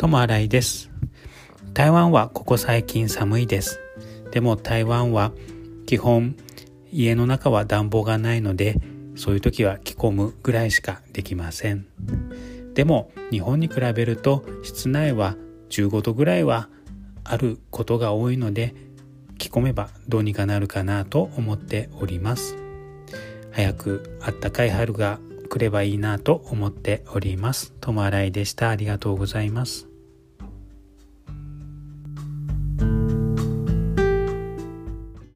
友新井です。台湾はここ最近寒いです。でも台湾は基本家の中は暖房がないのでそういう時は着込むぐらいしかできません。でも日本に比べると室内は15度ぐらいはあることが多いので着込めばどうにかなるかなと思っております早くあったかい春がくればいいなと思っております。ともあらいでした。ありがとうございます。